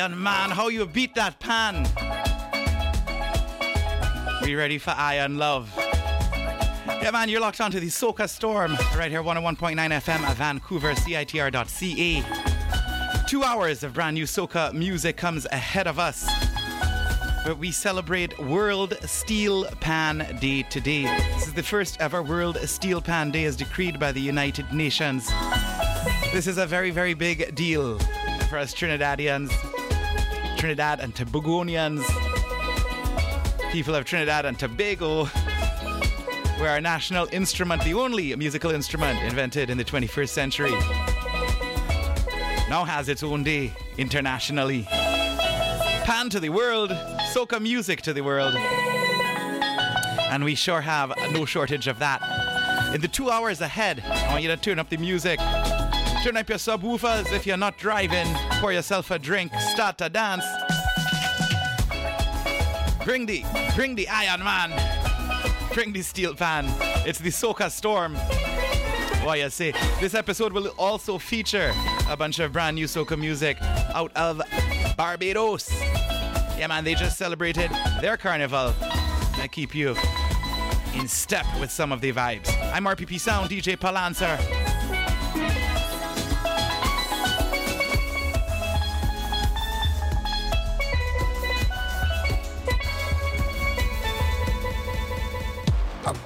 Iron Man. How you beat that pan? We ready for Iron Love? Yeah, man, you're locked onto the Soca Storm right here, 101.9 FM at Vancouver, CITR.ca. Two hours of brand new Soca music comes ahead of us. But we celebrate World Steel Pan Day today. This is the first ever World Steel Pan Day as decreed by the United Nations. This is a very, very big deal for us Trinidadians, Trinidad and Tobagonians, people of Trinidad and Tobago, where our national instrument, the only musical instrument invented in the 21st century, now has its own day internationally. Pan to the world, soca music to the world. And we sure have no shortage of that. In the two hours ahead, I want you to turn up the music. Turn up your subwoofers if you're not driving. Pour yourself a drink. Start to dance. Bring the, bring the Iron Man. Bring the steel pan. It's the Soca Storm. Why you say? This episode will also feature a bunch of brand new soca music out of Barbados. Yeah, man, they just celebrated their carnival. I keep you in step with some of the vibes. I'm RPP Sound DJ Palancer.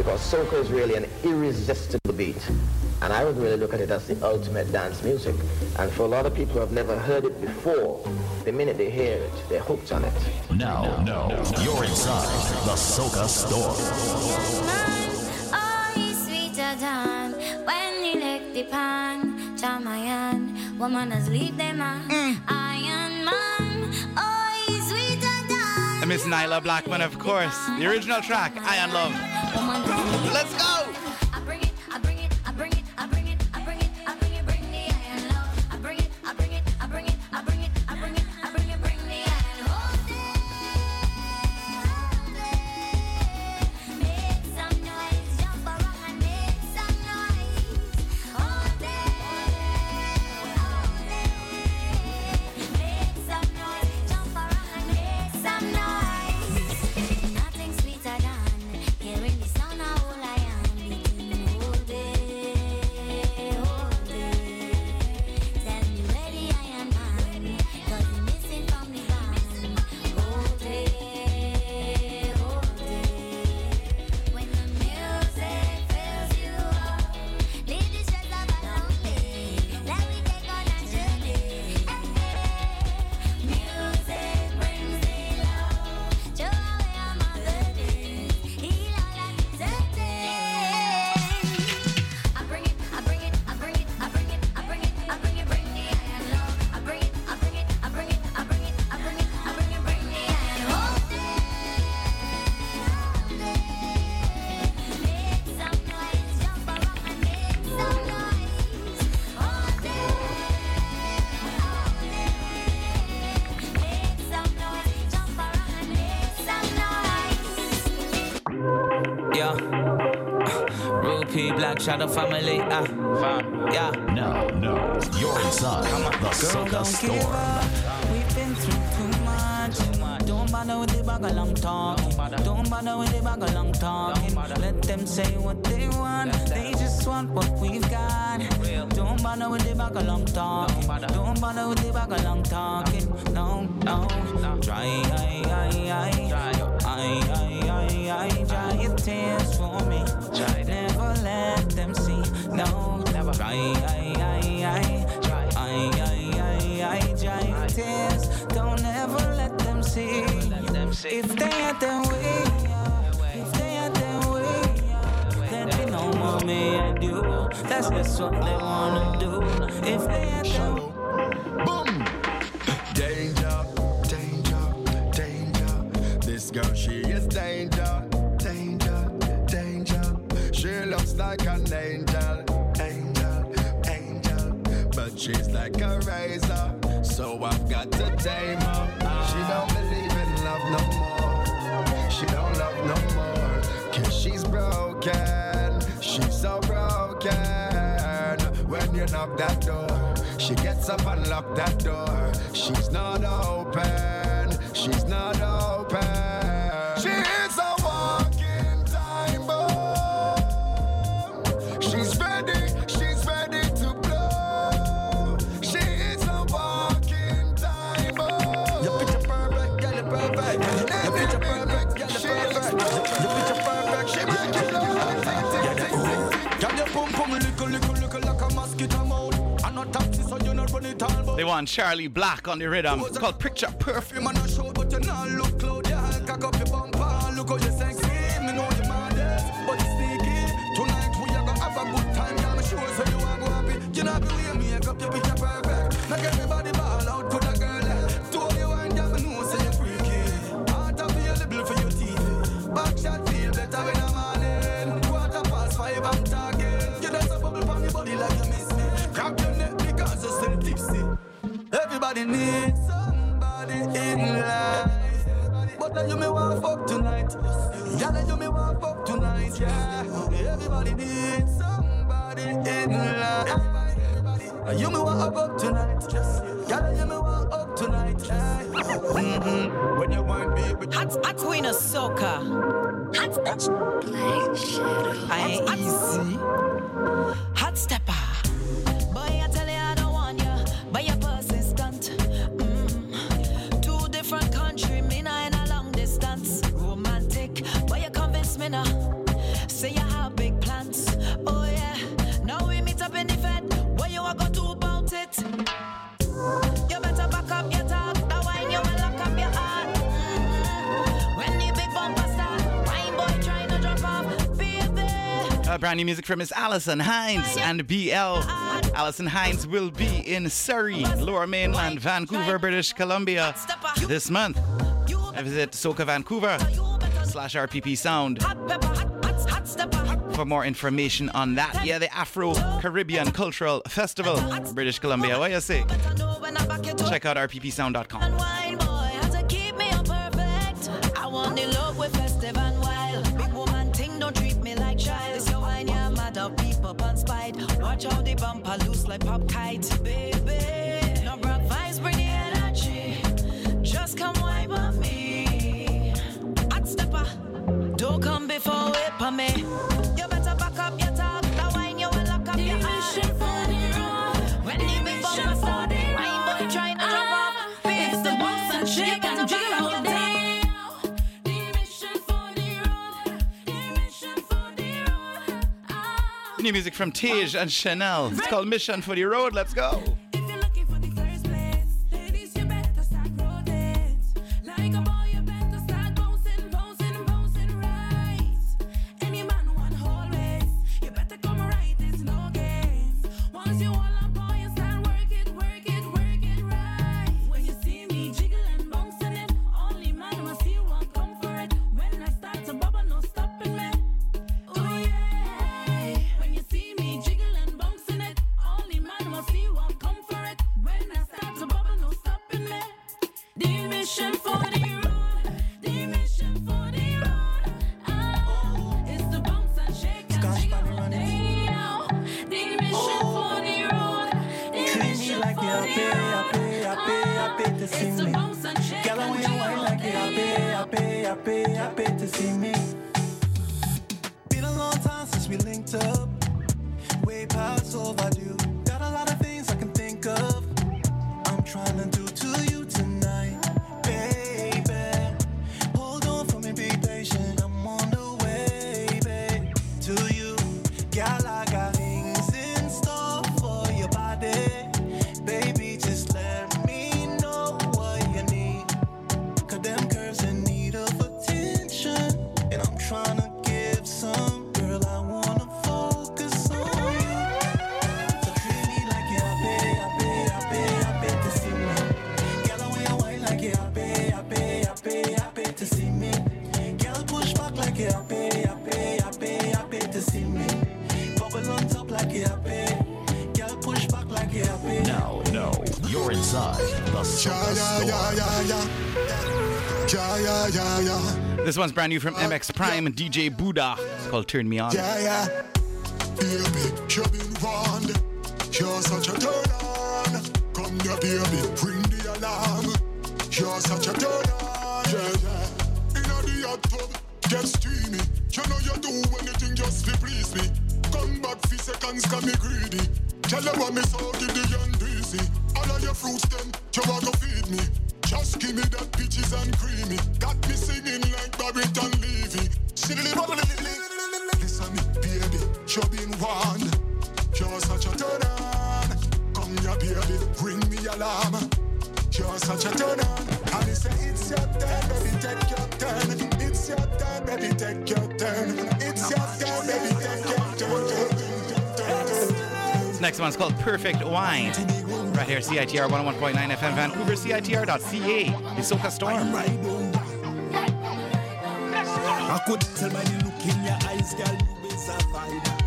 Because soca is really an irresistible beat. And I would really look at it as the ultimate dance music. And for a lot of people who have never heard it before, the minute they hear it, they're hooked on it. Now, no, you're inside the Soca Storm. Mm. Oh, he's sweeter than when he lick the pan. Chamayan, woman has leave them a Iron Man. Oh, he's sweeter than. And Miss Nailah Blackman, of course. The original track, Love. Woman has leave Let's go! Family. Ah, That's Charlie Black on the rhythm. It's called Picture Perfume. brand new music from Miss Alison Hinds and BL. Alison Hinds will be in Surrey, Lower Mainland, Vancouver, British Columbia this month. I visit Soca Vancouver slash RPP Sound for more information on that. Yeah, the Afro Caribbean Cultural Festival, British Columbia. What you say? Check out rppsound.com. Watch how the bumper loose like pop kite, baby. No rock vibes, bring the energy. Just come wipe with me. Hot stepper, don't come before whip on me. New music from Tej and Chanel. It's called Mission for the Road. Let's go. One's brand new from MX Prime and DJ Buddha. It's called Turn Me On. Yeah, yeah. Come here, baby, ring me alarm. You're such a turn on. And they say it's your turn, baby, take your turn. It's your turn, baby, take your turn. It's your turn, baby, take your turn. This next one's called Perfect Wine. Right here, CITR 101.9 FM, Vancouver, CITR.ca. The Soca Storm. I could tell by the look in your eyes, girl, you is a vibe.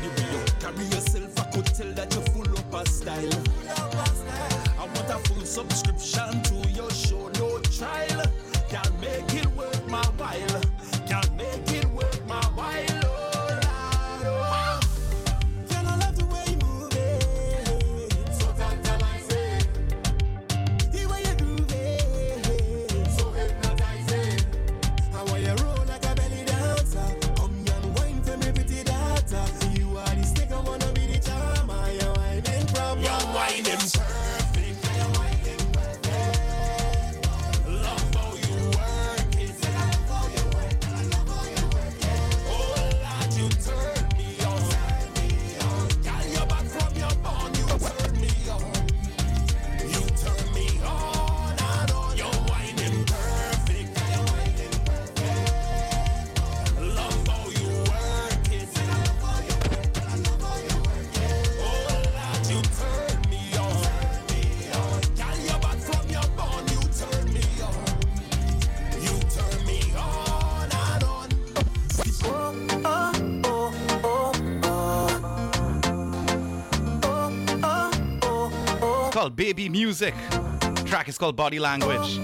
You carry yourself, I could tell that style. I want a full subscription to your show, no trial. Music. track is called Body Language.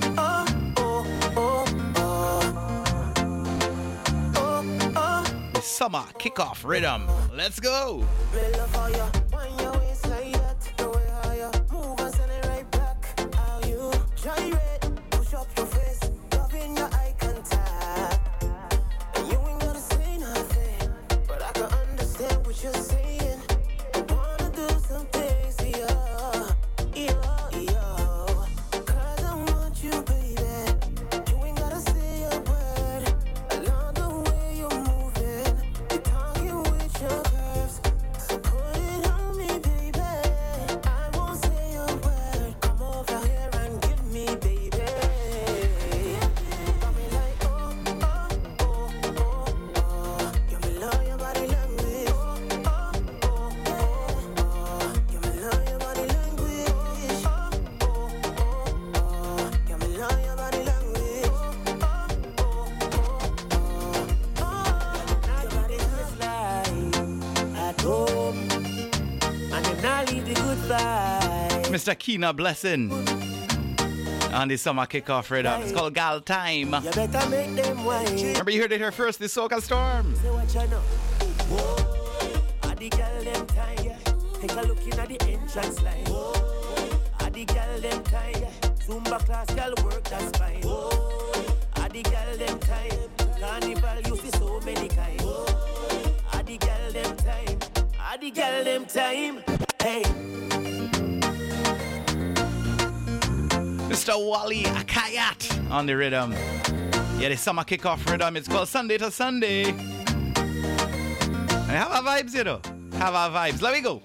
Summer kickoff rhythm. Let's go. Keena Blessing on the summer kickoff right up. It's called Gal Time. You better make them wine. Remember, you heard it here first, the Soca Storm. Say what you know. Whoa, are the girl them time. Take a look in at the entrance line. Whoa, are the girl them time. Zumba class, work that's fine. Whoa, are the girl them time. Carnival, you see so many kind. Whoa, are the girl them time. Are the girl them time. Mr. Wally Akayat on the rhythm. Yeah, the summer kickoff rhythm. It's called Sunday to Sunday. And have our vibes, you know. Have our vibes. Let me go.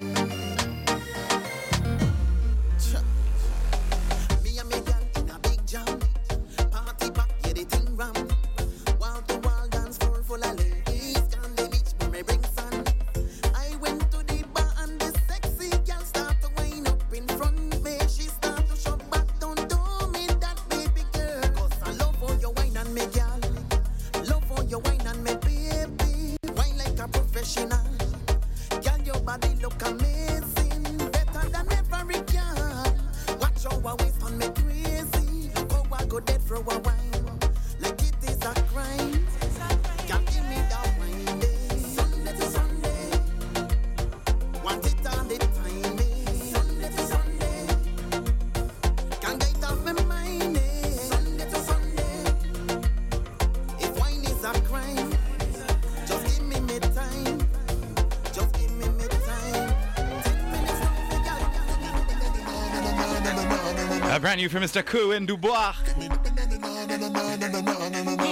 Brand new from Mr. Kerwin Du Bois.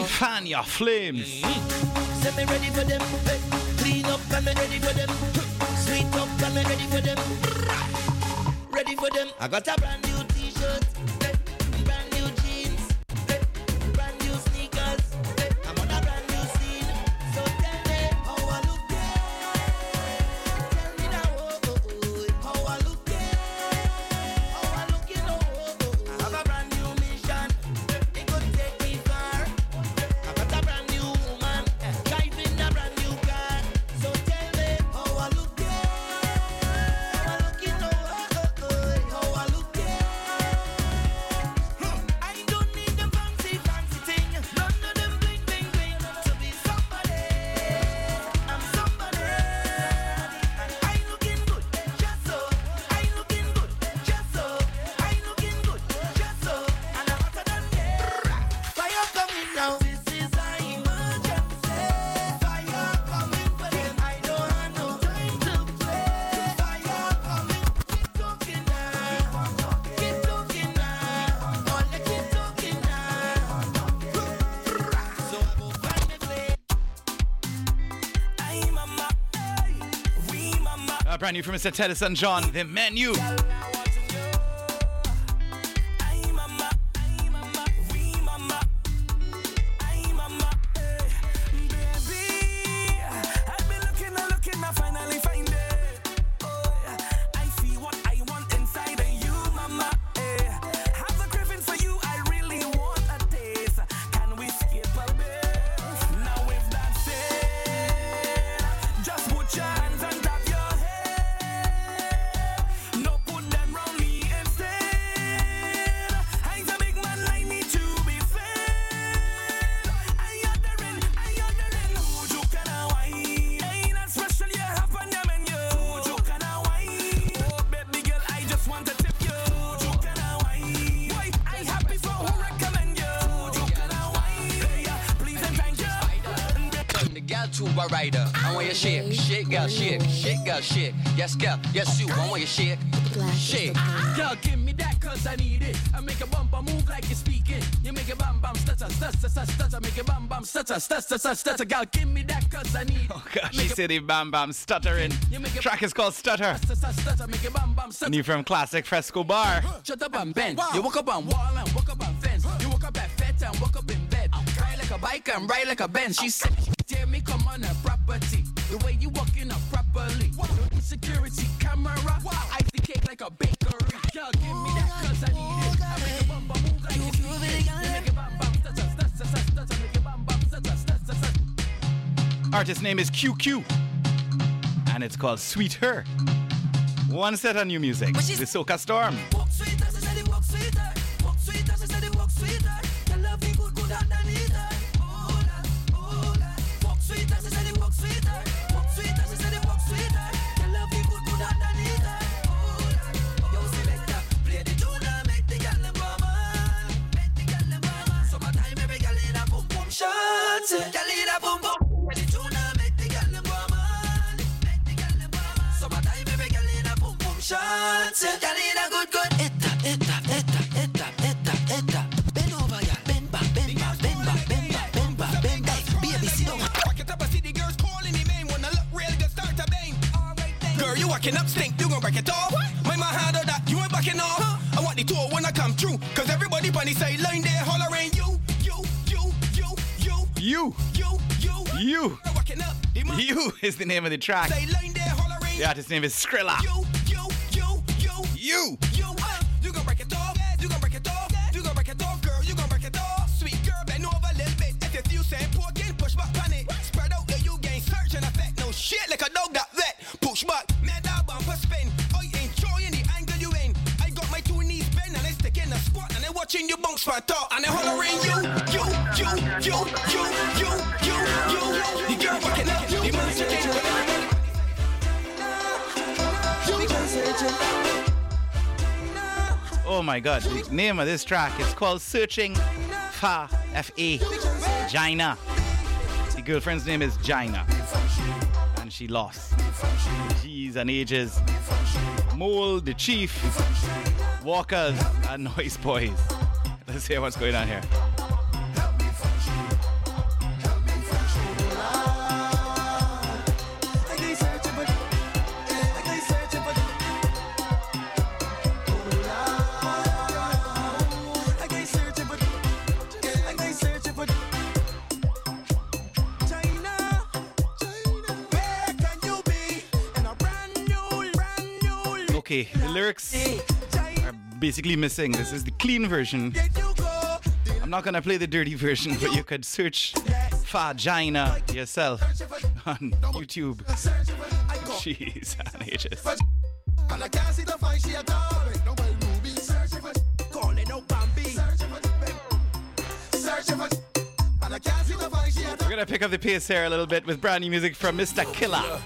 Fan your flames. Set me ready for them. Clean up and me ready for them. Sweet up and me ready for them. Ready for them. I got a brand Brand new from Mr. Teddyson John, The Menu. got shit, shit got shit. Yes, girl, yes, you want your shit. Shit. Girl, give me that cause I need it. I make a bump, I move like you're speaking. You make a bam bam stutter, stutter, stutter, stutter. Make a bam bam stutter, stutter, stutter, stutter. Girl, give me that cause I need it. Oh gosh, she said a bam bam stuttering. Track is called Stutter. New from Classic Fresco Bar. Shut up and bend. You walk up on wall and walk up on fence. You walk up at fence and walk up in bed. Ride like a bike and ride like a bench. She said, tear me, come on her property. The way you walking up properly. No security camera. I ice the cake like a bakery. Y'all give me that cause I need it. Artist name is QQ, and it's called Sweet Her. One set on new music. This Soca Storm. fucking up stink, you gon' break it all. That, you ain't backing. Huh? I want the tour when I come through, cause everybody bunny say line there hollering you, you, you, you, you, you, you, you, you. You is the name of the track. Say line there hollering. The artist's name is Skrilla. You, you, you, you, you, you, uh, you gon' break it all. Watching you bounce top and they hollering you, you, you, you, you, you, you, you. Everybody. Oh my god, the name of this track is called Searching Fa F A Gina. The girlfriend's name is Gina. And she lost. She's an ages. Mole, the chief, walkers, and noise boys. Let's hear what's going on here. Okay, the lyrics basically missing. This is the clean version. I'm not gonna play the dirty version, but you could search Vagina yourself on YouTube. Jeez, ages. And I can't see the fight she a darling. No way, Ruby. Searching for calling out Bambi. Searching for searching for and I can't see the fight she a We're gonna pick up the pace here a little bit with brand new music from Mr. Killa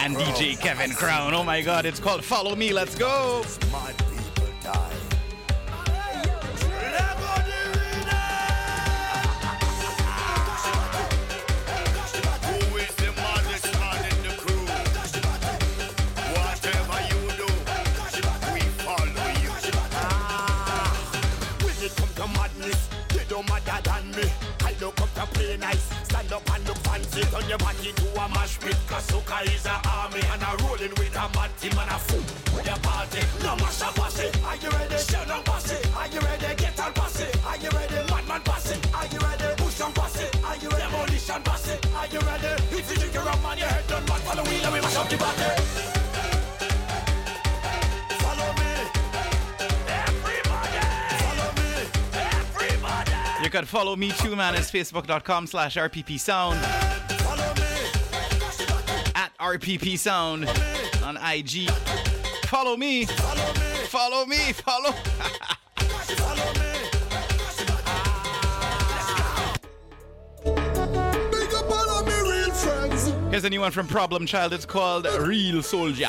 and DJ Kevin Crown. Oh my god, it's called Follow Me, let's go! To play nice. Stand up and look fancy. Turn your body to a mash pit. Kasuka is a army and a rolling with a mad team and a fool. A party, no mash up You can follow me too, man. It's facebook.com slash RPP Sound. At RPP Sound on IG. Follow me. Follow me. Follow. Big Here's a new one from Problem Child. It's called Real Soldier.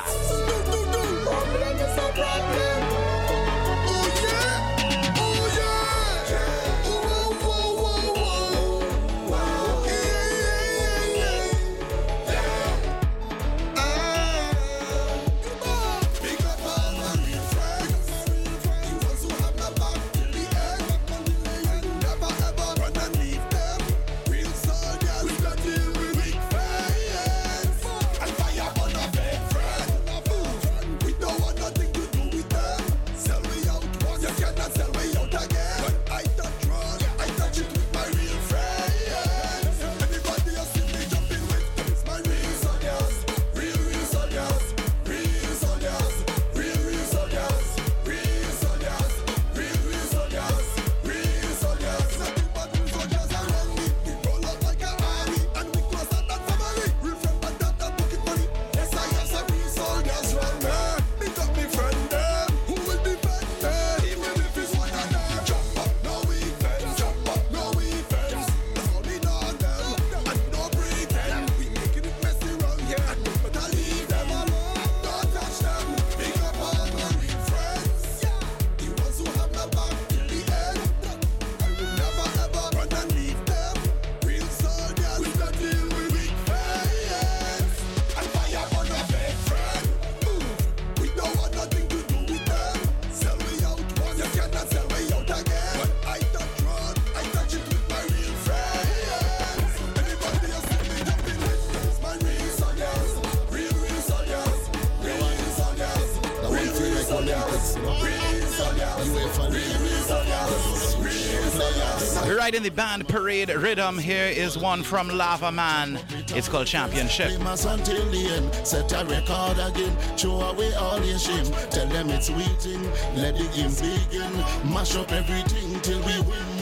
Band parade rhythm. Here is one from Lava Man. It's called Championship. Until the end. Set a record again. Show away all your shame. Tell them it's waiting. Let the game begin. Mash up everything till we win.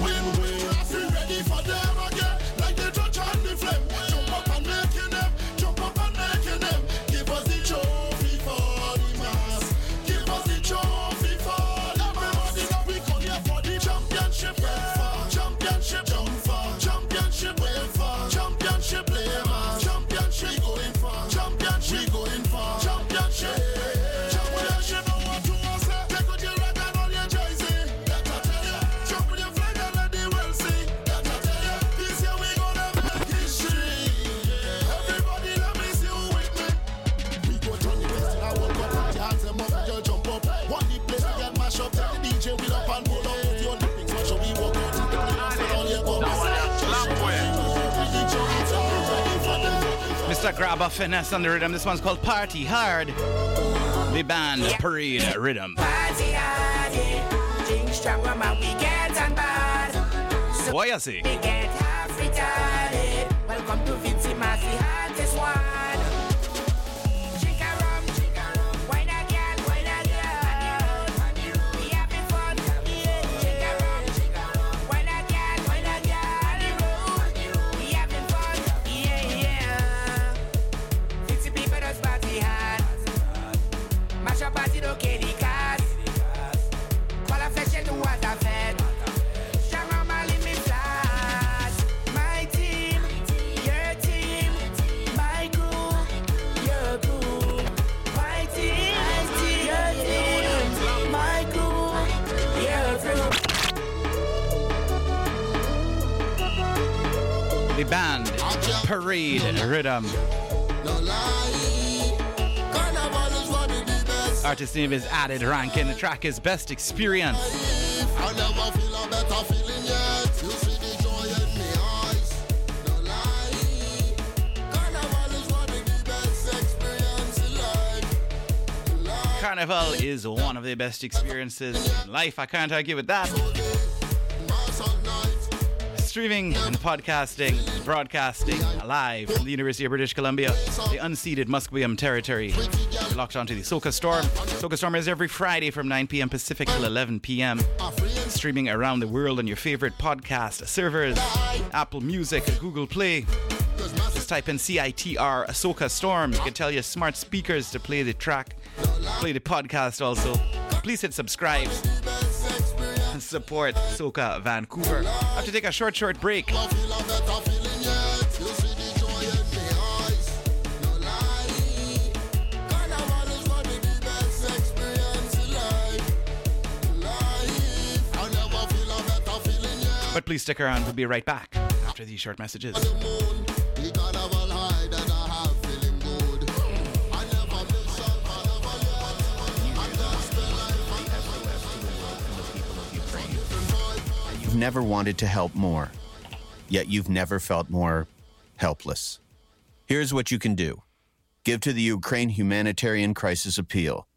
Finesse on the rhythm. This one's called Party Hard. The band Parade Rhythm. Party hard, yeah. Drink strong rum we get on bad. So What you see? we get half retarded. Welcome to Vincy Massey, Parade Rhythm. Artist name is Added Rankin. The track is Best Experience. I never feel a better feeling yet. You see the joy in me eyes. No lie. Carnival is one of the best experience in life. Carnival is one of the best experiences in life. I can't argue with that. Streaming and podcasting, broadcasting live from the University of British Columbia, the unceded Musqueam territory. You're locked onto the Soca Storm. Soca Storm is every Friday from 9 p.m. Pacific till 11 p.m. Streaming around the world on your favorite podcast servers, Apple Music, Google Play. Just type in CITR Soca Storm. You can tell your smart speakers to play the track, play the podcast also. Please hit subscribe support Soca Vancouver. I have to take a short, short break. But please stick around. We'll be right back after these short messages. You've never wanted to help more, yet you've never felt more helpless. Here's what you can do give to the Ukraine Humanitarian Crisis Appeal.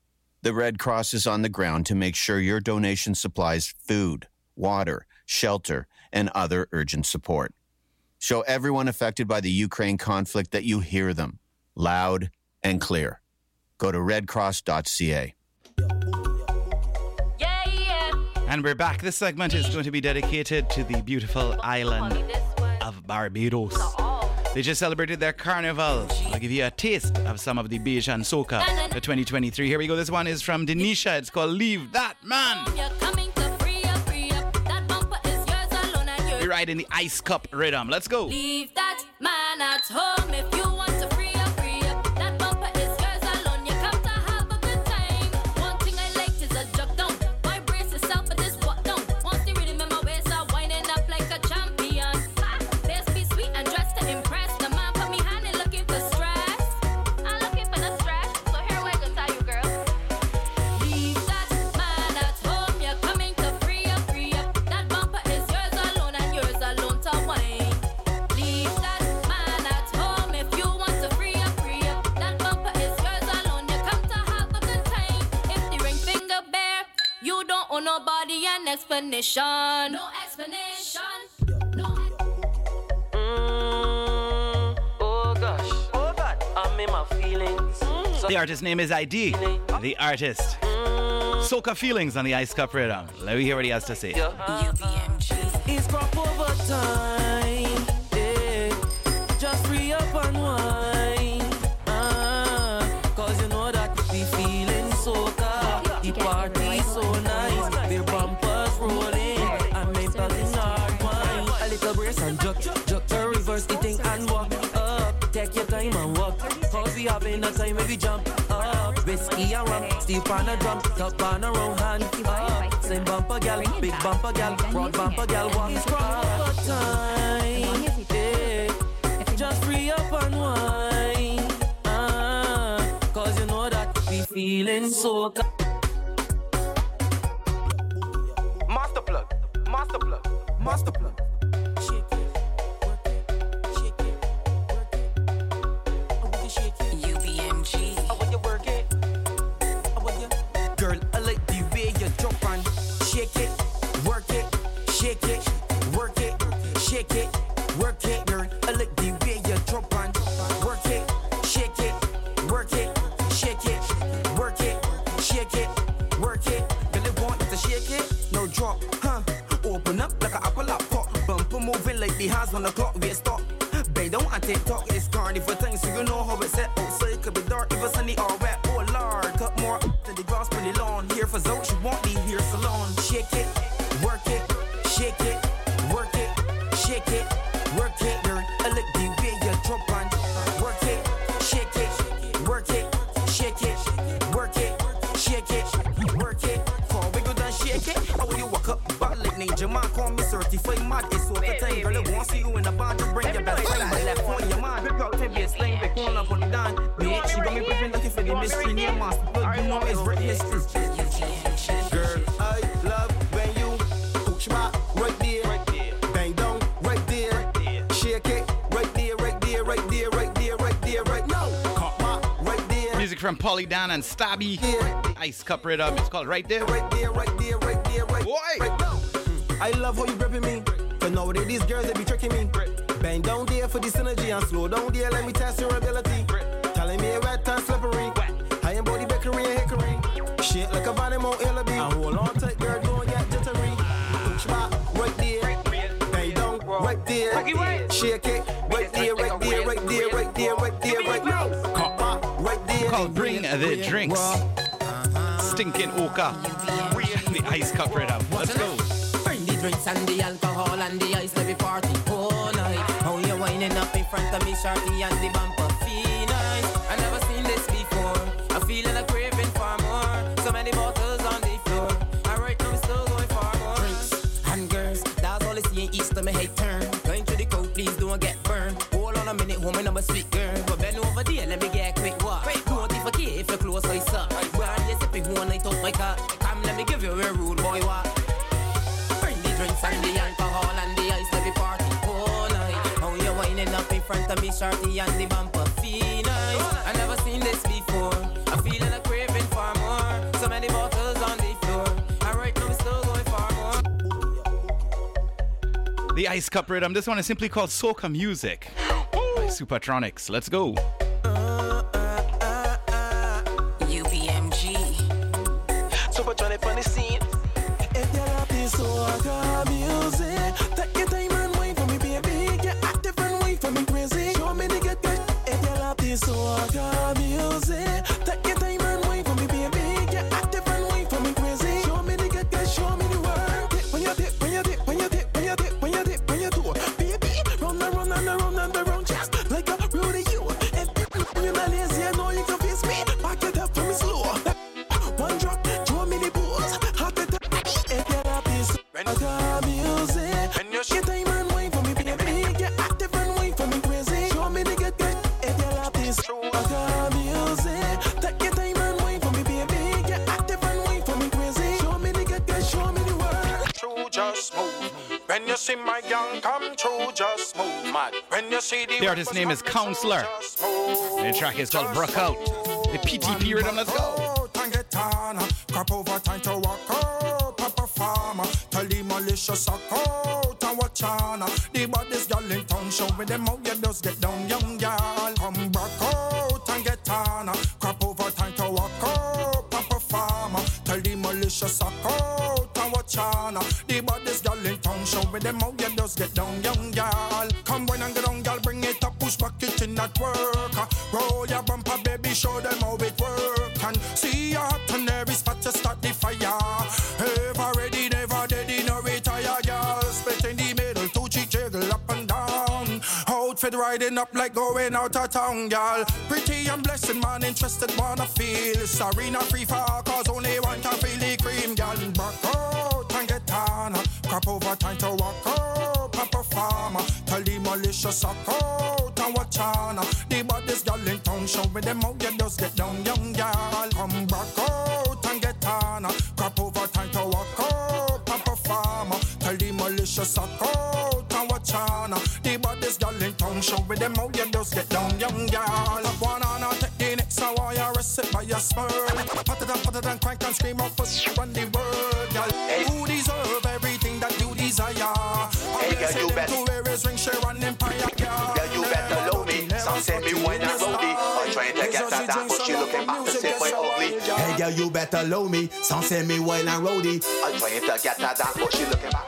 The Red Cross is on the ground to make sure your donation supplies food, water, shelter, and other urgent support. Show everyone affected by the Ukraine conflict that you hear them loud and clear. Go to redcross.ca. And we're back. This segment is going to be dedicated to the beautiful island of Barbados. They just celebrated their carnival. I'll give you a taste of some of the Bajan Soca for 2023. Here we go. This one is from Denisha. It's called Leave That Man. We ride in the ice cup rhythm. Let's go. Leave that man at home if you owe nobody an explanation. No explanation. Mm, oh gosh. Oh God. I'm in my feelings. Mm. The artist name is ID. Mm. The artist. Soca Feelings on the Ice Cup Rhythm. Let me hear what he has to say. It's crop over time. Having a time when we jump up. Whiskey and rum, steep on a drum, top on a round hand up. Same bumper gal, big bumper gal, broad bumper gal, walk is proper time. Yeah. Just free up and wine. Ah, Cause you know that we feeling so Master plug, master plug, master plug. Shake it, work it, girl. I like the way you drop and work it, shake it, work it, shake it, work it, shake it, work it. Girl, I want to shake it, no drop, huh? Open up like an apple pop, bumper moving like the hands on the clock. We stop. They don't want TikTok, it's carnival mad. It's all the time, girl. I want to see you in the band to bring your best friend. But left on your man, pick out to be a pick one up on the down. Bitch, she got me prepping looking for the mystery near master. But you know it's written history. Girl, I love when you push back right there, bang down right there, shake it right there, right there, right there, right there, right there, right now. Cock back right there, Music from Polly Dan and Stabby. Ice Cup Rhythm. It's called Right There. right there, right there, right there, right, right now. Mm. I love how you gripping me. Cause nowadays these girls they be tricking me. Bang down there for the synergy and slow down there. Let me test your ability. Telling me wet and slippery. I am body bakery and hickory. Shit like a body more illaby. And hold on tight, girl, don't get jittery. Push back right there. Bang down right there. Shake it right there, right there, right there, right there, right there, right now. Cock back right there. Called Bring the Drinks. Uh-huh. Stinking Oka. The Ice Cup Rhythm. Let's go. Drinks and the alcohol and the ice, let me party all night. How you winding up in front of me, shorty, and the bumper feel nice. I never seen this before. I'm feeling a craving for more. So many bottles on the floor. Alright, now we still going for more. Drinks and girls, that's all I see in east of me hate turn. Going to the cold, please don't get burned. Hold on a minute, woman, I'm a sweet girl. But bend over there, let me get a quick walk. Don't even care if you're close, I suck. While you sipping one night out my car. Shorty, and the bumper feel nice. I never seen this before. I'm feeling a craving for more. So many bottles on the floor. Alright, now we still going for more. The Ice Cup Rhythm. This one is simply called Soca Music Supertronics. Let's go. Artist's name is Counselor. The track is called Brook Out. The PTP rhythm. Let's go. Interested, wanna feel. Sorry, not free fall, cause only one can feel the cream, girl. Back out and get on. Crop over time to walk up Papa farmer, tell the malicious suck girl, you better love me. Say me wild and rowdy. I'm trying to get down, but she looking back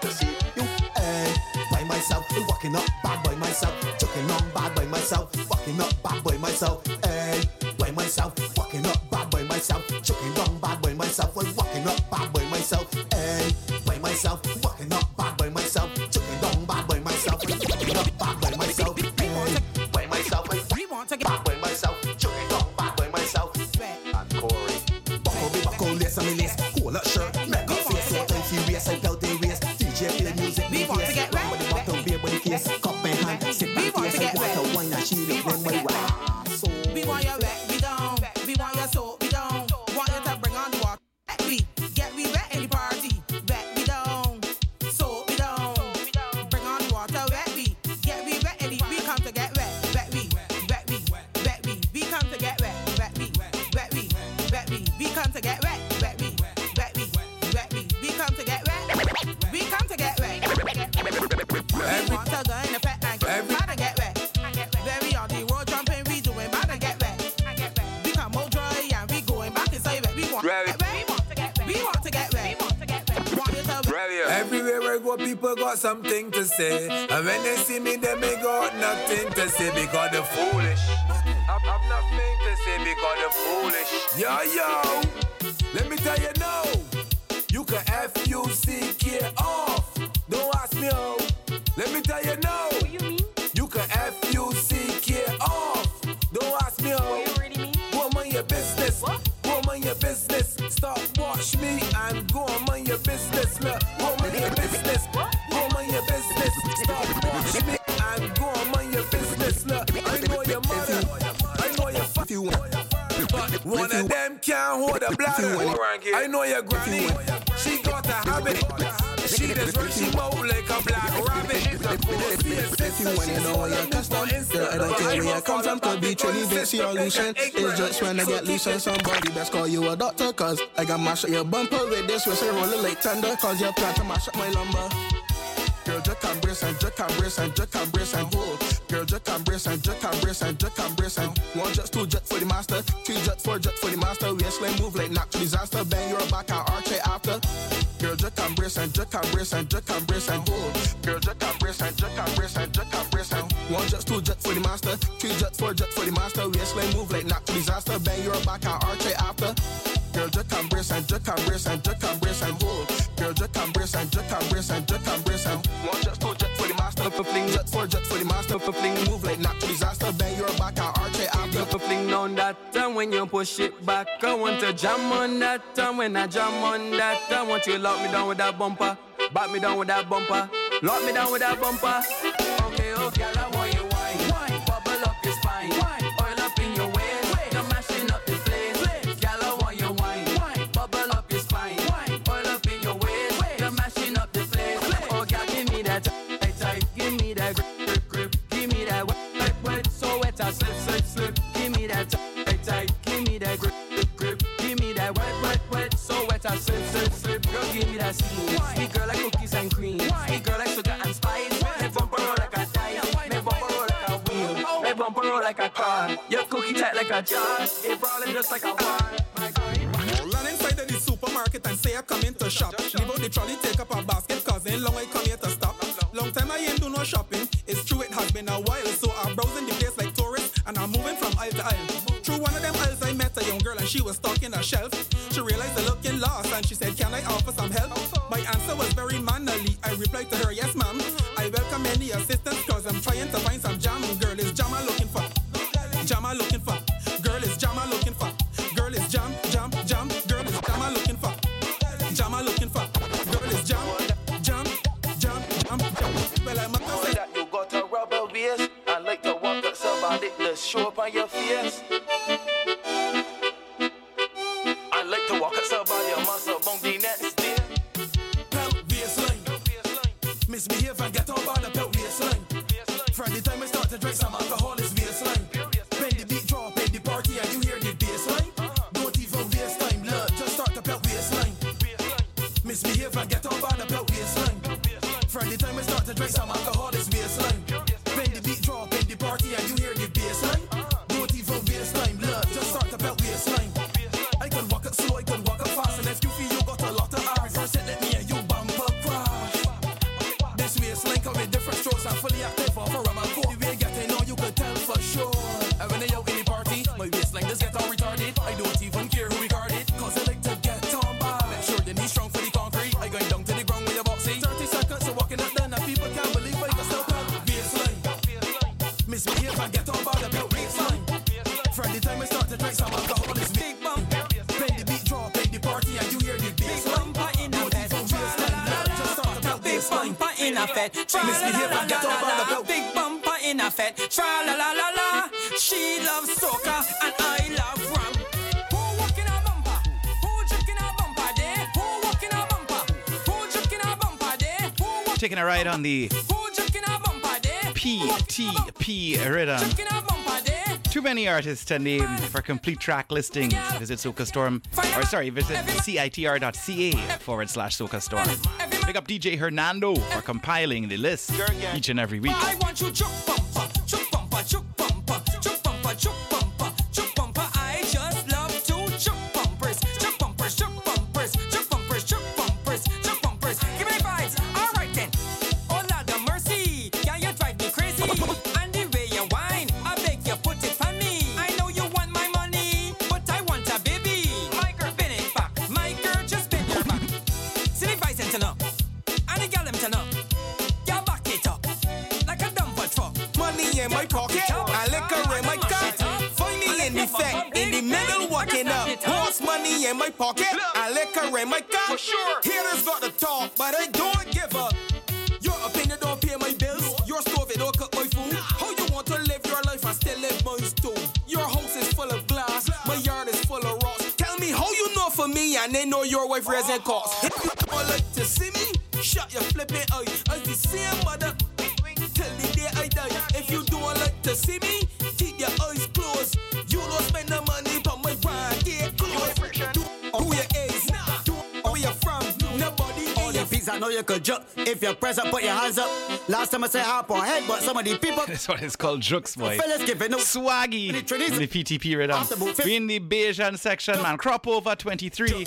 people got something to say. And when they see me, they may got nothing to say because they're foolish. I've, I've nothing to say because they're foolish. Yo, yo, let me tell you now. You can F-U-C-K off. Don't ask me how. Let me tell you now. What you mean? You can F-U-C-K off. Don't ask me how. What you really mean? Go on mind your business. What? Go on your business. Stop watch me and go on your business. Look, a bladder. I know your granny. She got a habit. She just she mouth like a black rabbit. If you wanna know you're custom, girl, I don't care where you come from. Could be Trini, Vincy, or Lucian. It's just when I get loose on somebody, best call you a doctor. Cause I got mash up your bumper with this whistle rolling like thunder. Cause you plan to mash up my lumber. Girl, just can brace and just can brace and just can brace and hold. Girl, just can brace and just can brace and just can brace and one jet, two jet for the master, three jet, four jet for the master. Waistline move like natural disaster. Bang your back and arch it after. Girl, just can brace and just can brace and just can brace and hold. Girl, just can brace and just can brace and just can brace and one jet, two jet for the master, three jet, four jet for the master. Waistline move like natural disaster. Bang your back and arch it after. Girl, just can brace and just can brace and just can brace and hold. Girl, just can brace and just can brace and just can brace and one jet, two jet for the master. For fling jet, four jet for the master. For fling move like natural disaster. Bang your back and arch it after. For fling on that time when you push it back. I want to jam on that time when I jam on that. I want you lock me down with that bumper. Back me down with that bumper. Lock me down with that bumper. Okay, okay, I want I slip, slip, slip. Give me that tight, tight. Give me that grip, grip, grip. Give me that wet, wet, wet. So wet, I slip, slip, slip. Girl, give me that steam. Sweet girl like cookies and cream. Sweet girl like sugar and spice. Me bumper roll like a dice. Me bumper roll like a wheel. Me bumper roll like a car. Your cookie tight like a jar. It rolling just like a wall. Run inside of the supermarket and say I come in to shop. Leave out the trolley, take up a basket, cause ain't long I come here shelf. She realized I looking lost and she said, Can I offer some help? My answer was very mannerly. I replied to her, Yes, ma'am. I welcome any assistance cause I'm trying to find some jam. Girl is jam I'm looking for. Jam I'm looking for. Girl is jam I'm looking for. Girl is jam, jam, jam. Girl is jam I'm looking for. Jam I'm looking for. Girl is jam, jam, jam, jam, jam. Well, I'm a that you got a rubber waist. I like to walk up somebody, let's show up on your face. Ride on the? PTP rhythm. Too many artists to name for complete track listings. Visit Soca Storm, or sorry, visit citr.ca forward slash Soca Storm. Pick up DJ Hernando for compiling the list each and every week. If you're put your hands up. Last time I said hop on head, but some of the people. That's what it's called, Jux boy. Fellas giving up. Swaggy in the PTP rhythm. We in the Bajan section, man. Crop over 23.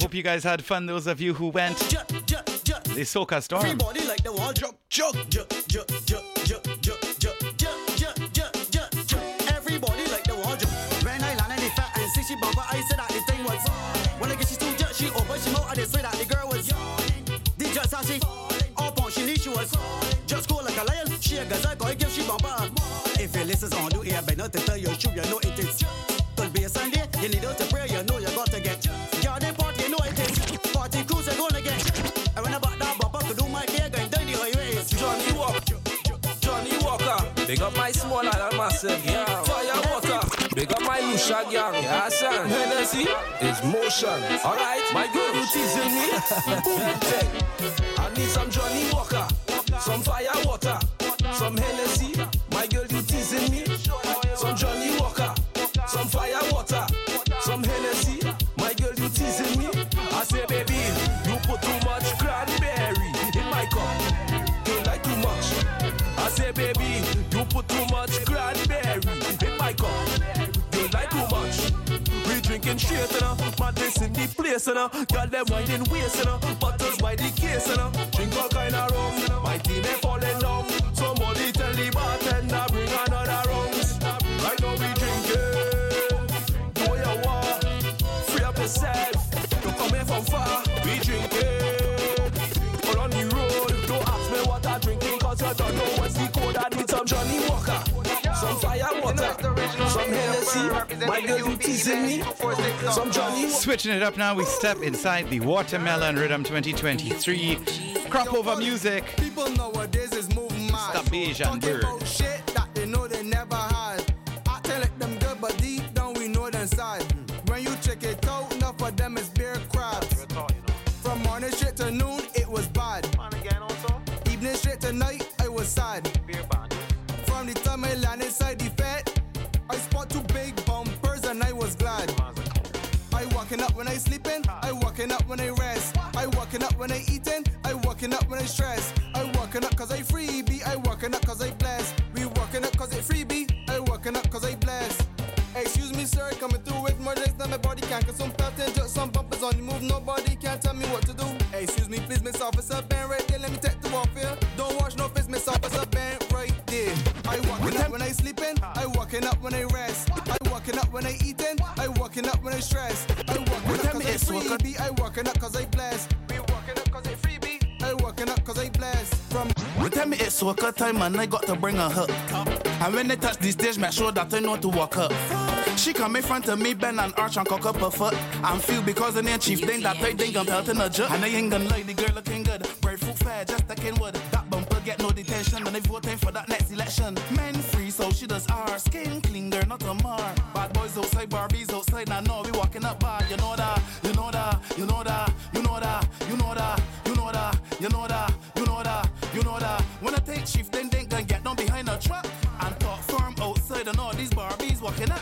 Hope you guys had fun, those of you who went. The Soca Storm. Everybody like the wall. Jump, jump, jump, jump, jump, If is on do here, but not to tell you shoot, you know it is. Could be a Sunday, you need to pray, you know you got to get. Garden party, you know it is. Party cruise, you gonna get. And when I bought that bumper, could do my day, going down the highways. Johnnie Walker, Johnnie Walker, big up my small and massive, yeah. Fire water, big up my Lucia gang, yeah, son. Hennessy is motion, alright. My girl, you teasing me? I need some Johnnie Walker, some fire drinking straight, you know. Madness in the place, you know. Girl, them winding waist, you know. Butters by the case, you know. Drink all kind of rum. My team ain't falling down. Somebody tell the bartender bring another round. Right now we drinking. Do what oh, you want. Free up yourself. Don't come here from far. We drinking. All on the road. Don't ask me what I'm drinking, cause you don't know what's the code. I need some Johnnie Walker. Some Hennessy. My you teasing me. Some Johnny Switching it up now, we step inside the Watermelon Rhythm 2023. Crop over music. People nowadays is moving mad. Stop Talking bird. shit that they know they never had. Than my body can. Cause some just some bumpers on the move. Nobody can tell me what to do. Hey, Excuse me, please, Miss Officer, band right there. Let me take the warfare. Don't watch no face, Miss Officer, band right there. I walking up when I sleeping, I walking up when I rest. I walking up when I eating, I walking up when I stress. I walking up cause I freebie, I walking up cause I bless. We walking up cause I freebie, I walking up cause I bless. From They tell me it's soca time and I got to bring a hook. And when they touch the stage, make sure that I know to walk up. She come in front of me, bend and arch and cock up her foot. I'm feel because the name chief thing that play thing I'm pelting a jerk. And they ain't gonna lie, the girl looking good. brave, food fair, just like in wood. That bumper get no detention, and they voting for that next election. Men free, so she does our skin clean, girl, not a mar. Bad boys outside, Barbies outside, now know we walking up bar. You know that, you know that, you know that, you know that, you know that, you know that, you know that, you know that, you know that. When I take chief, then they gonna get down behind a truck and talk firm outside, and all these Barbies walking up.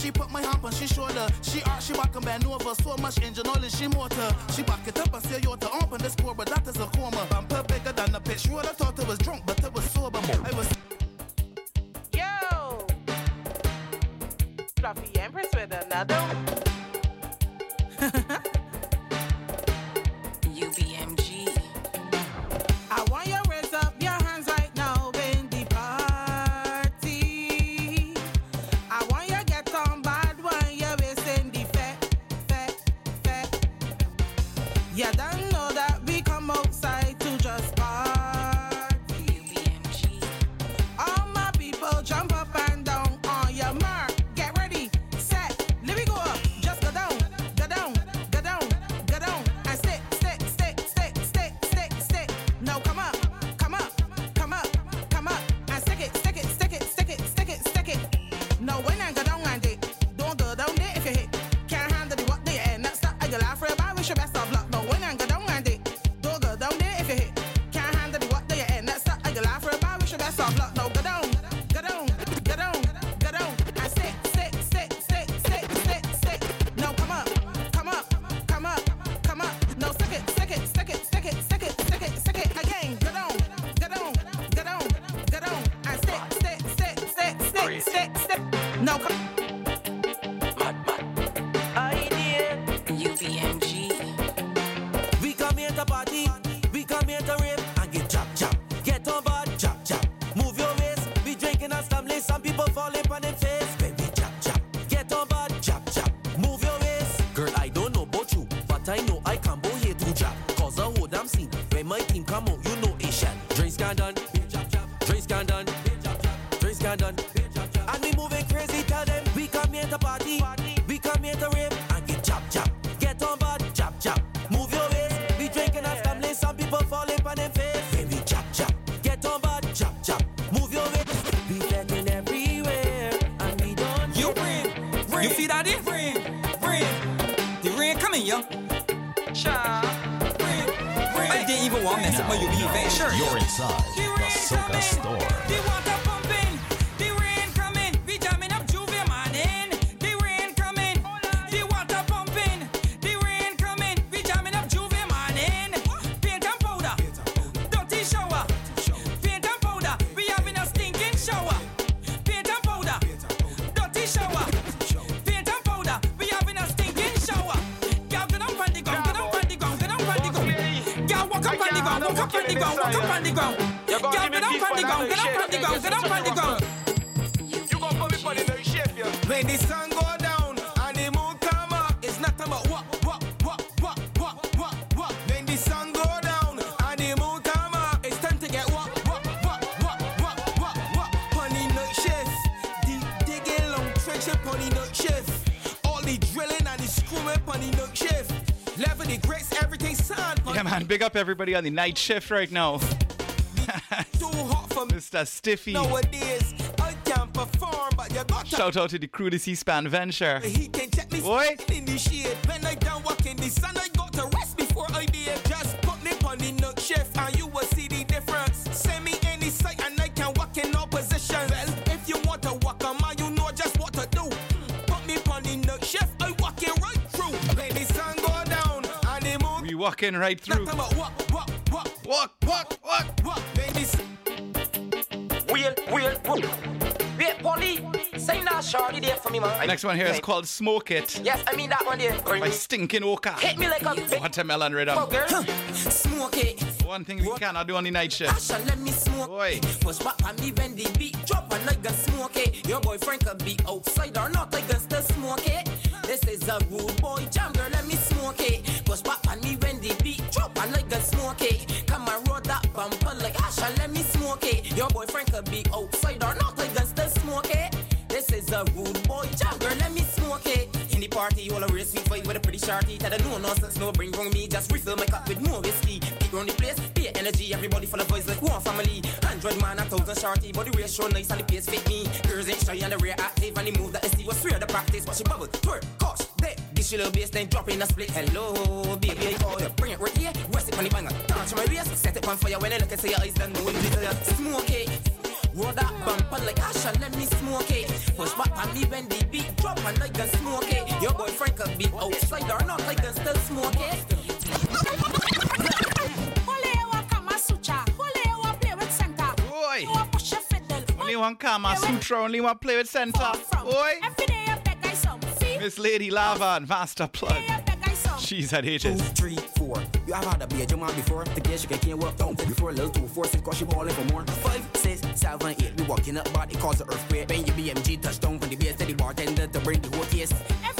She put my hand on she shoulder. She art, she back and bend over. So much engine knowledge, she motor. She back it up and say, yo, to open this core, but that is a coma. Bumper bigger than a pitch roller. up everybody on the night shift right now. Mr. Stiffy. Nowadays, perform, Shout out to the crew to C-Span Venture. Boy. walking right through. Walk, walk, walk, walk, walk, walk, walk, ladies. Wheel, wheel, wheel. Wait, Polly. Sign that shorty there for me, man. Next one here is called Smoke It. Yes, I mean that one there. My. Stinking Oka. Hit me like a big watermelon rhythm. Huh. Smoke it. One thing we cannot do on the night shift. Asha, let me smoke. Boy. Was what on me when the beat drop and I can smoke it. Your boyfriend could be outside or not, I can still smoke it. This is a rule ratio nice and the pace fit me. Girls ain't shy and the rear active and the move that I see was swear the practice. Watch it bubble, twerk, there. This your little bass, then drop in a split. Hello, baby, I call you. Bring it right here. Rest it on the banger. Touch my waist, set it on fire when I look at your eyes. Then know desire. Smoke it. Roll that bumper like Asha, let me smoke it. Push back on me when the beat drop and like a smoke it. Your boyfriend could be outside or not like a still smoke it. Only one Kama Sutra, only one play with center. Boy. Miss Lady Lava and Master Plug. She's at ages. Three, four. You have had a beer, your man before. The gear she can't work down. Before a little two, four, six, cause she balling for more. Five, six, seven, eight. We walking up, body cause an earthquake. Bang your BMG touchdown from the beer, steady bartender to bring the whole case. Every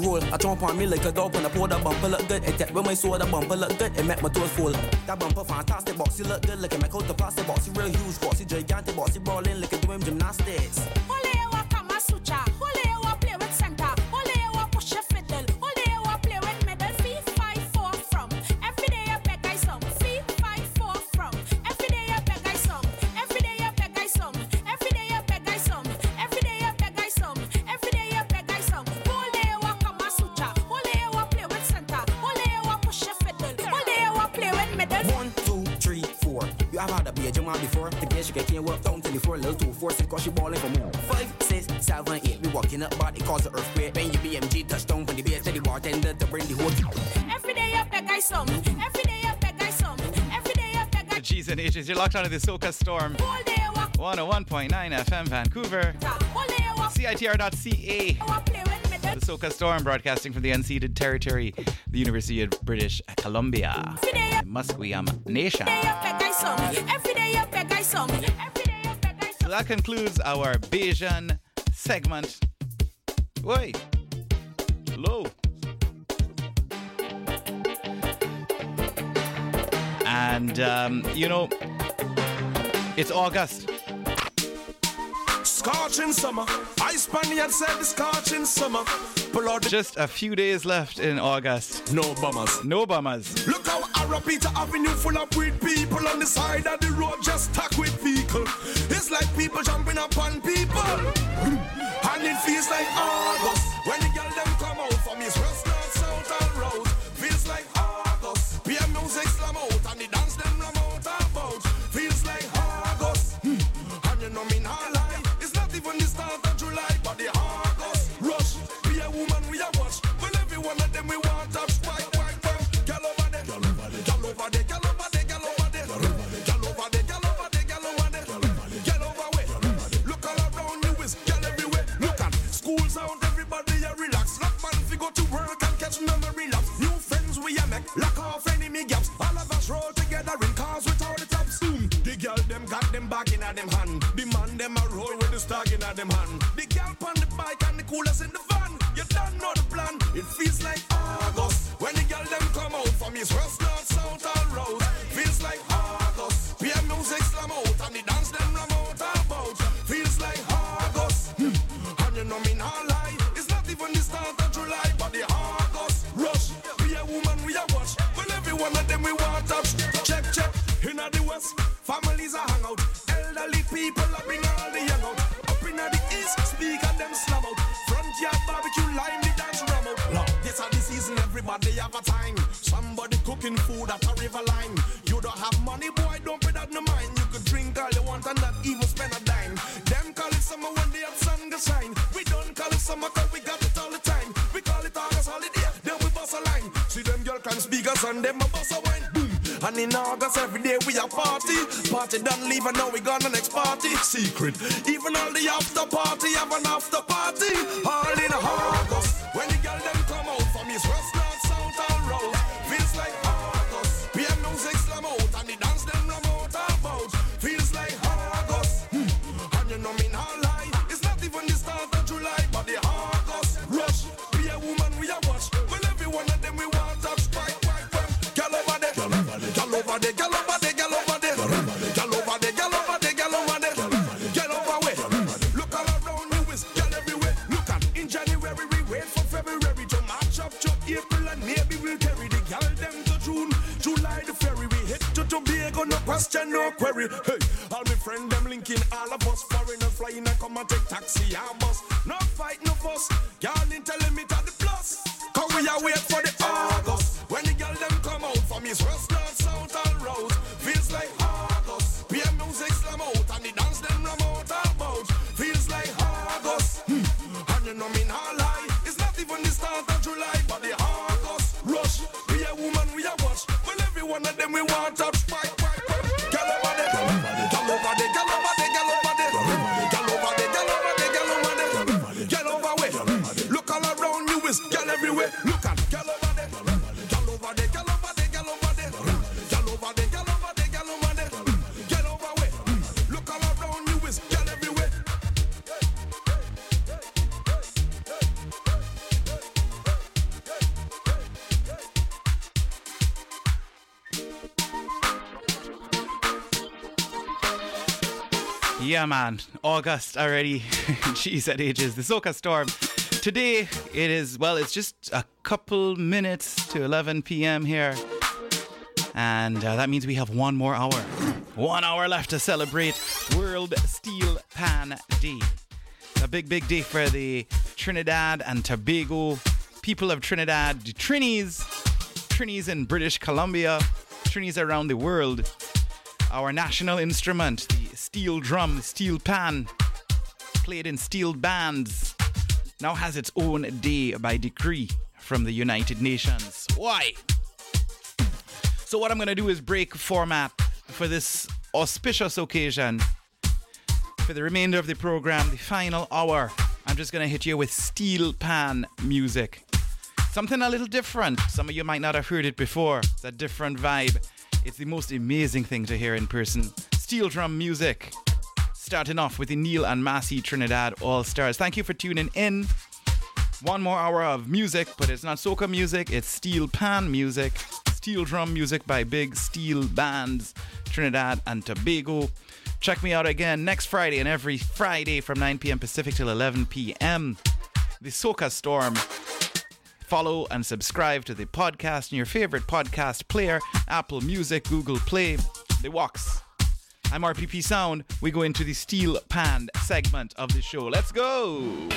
to roll. I jump on me like a dog when I pull that bumper look good. It tap with my sword, the bumper look good. It make my toes full. That bumper fantastic, box, you look good. At my coat, the plastic box, you real huge, box, you gigantic, box, you brawling, look at doing gymnastics. All You're locked onto the Soca Storm. 101.9 FM Vancouver. CITR.ca. The Soca Storm broadcasting from the unceded territory, the University of British Columbia. Musqueam Nation. So that concludes our Bajan segment. Wait. Low. And, um, you know, it's August. Scorching summer. I Spaniard said scorching summer. Just a few days left in August. No bummers. No bummers. Look how Ariapita Avenue full of weird people on the side of the road just stuck with vehicle. It's like people jumping up on people. And it feels like August. When the girl them come out from his coolers in the van. You don't know the plan. It feels like August when the girl them come out from his west, north, south, all roads. Feels like August. PM music slam out and the dance them ram out about. Feels like August. Hmm. And you know me not lie. It's not even the start of July, but the August rush. Be a woman we a watch. Well, every one of them we want touch. Check, check. In the west, families are hang out. Elderly people are us and them a bust a wine. Boom. And in August every day we a party. Party done leave and now we gone the next party. Secret. Even all the after party have an after party. All in August. Yeah, man. August already. Jeez, that ages. The Soca Storm. Today, it is, well, it's just a couple minutes to 11 p.m. here. And uh, that means we have one more hour. One hour left to celebrate World Steel Pan Day. A big, big day for the Trinidad and Tobago people of Trinidad, the Trinis, Trinis in British Columbia, Trinis around the world. Our national instrument, the steel drum, steel pan, played in steel bands, now has its own day by decree from the United Nations. Why? So, what I'm going to do is break format for this auspicious occasion. For the remainder of the program, the final hour, I'm just going to hit you with steel pan music. Something a little different. Some of you might not have heard it before. It's a different vibe. It's the most amazing thing to hear in person. Steel drum music. Starting off with the Neal and Massy Trinidad All Stars. Thank you for tuning in. One more hour of music, but it's not soca music, it's steel pan music. Steel drum music by big steel bands, Trinidad and Tobago. Check me out again next Friday and every Friday from 9 p.m. Pacific till 11 p.m. The Soca Storm. Follow and subscribe to the podcast in your favorite podcast player Apple Music, Google Play, The Walks. I'm RPP Sound. We go into the steel pan segment of the show. Let's go!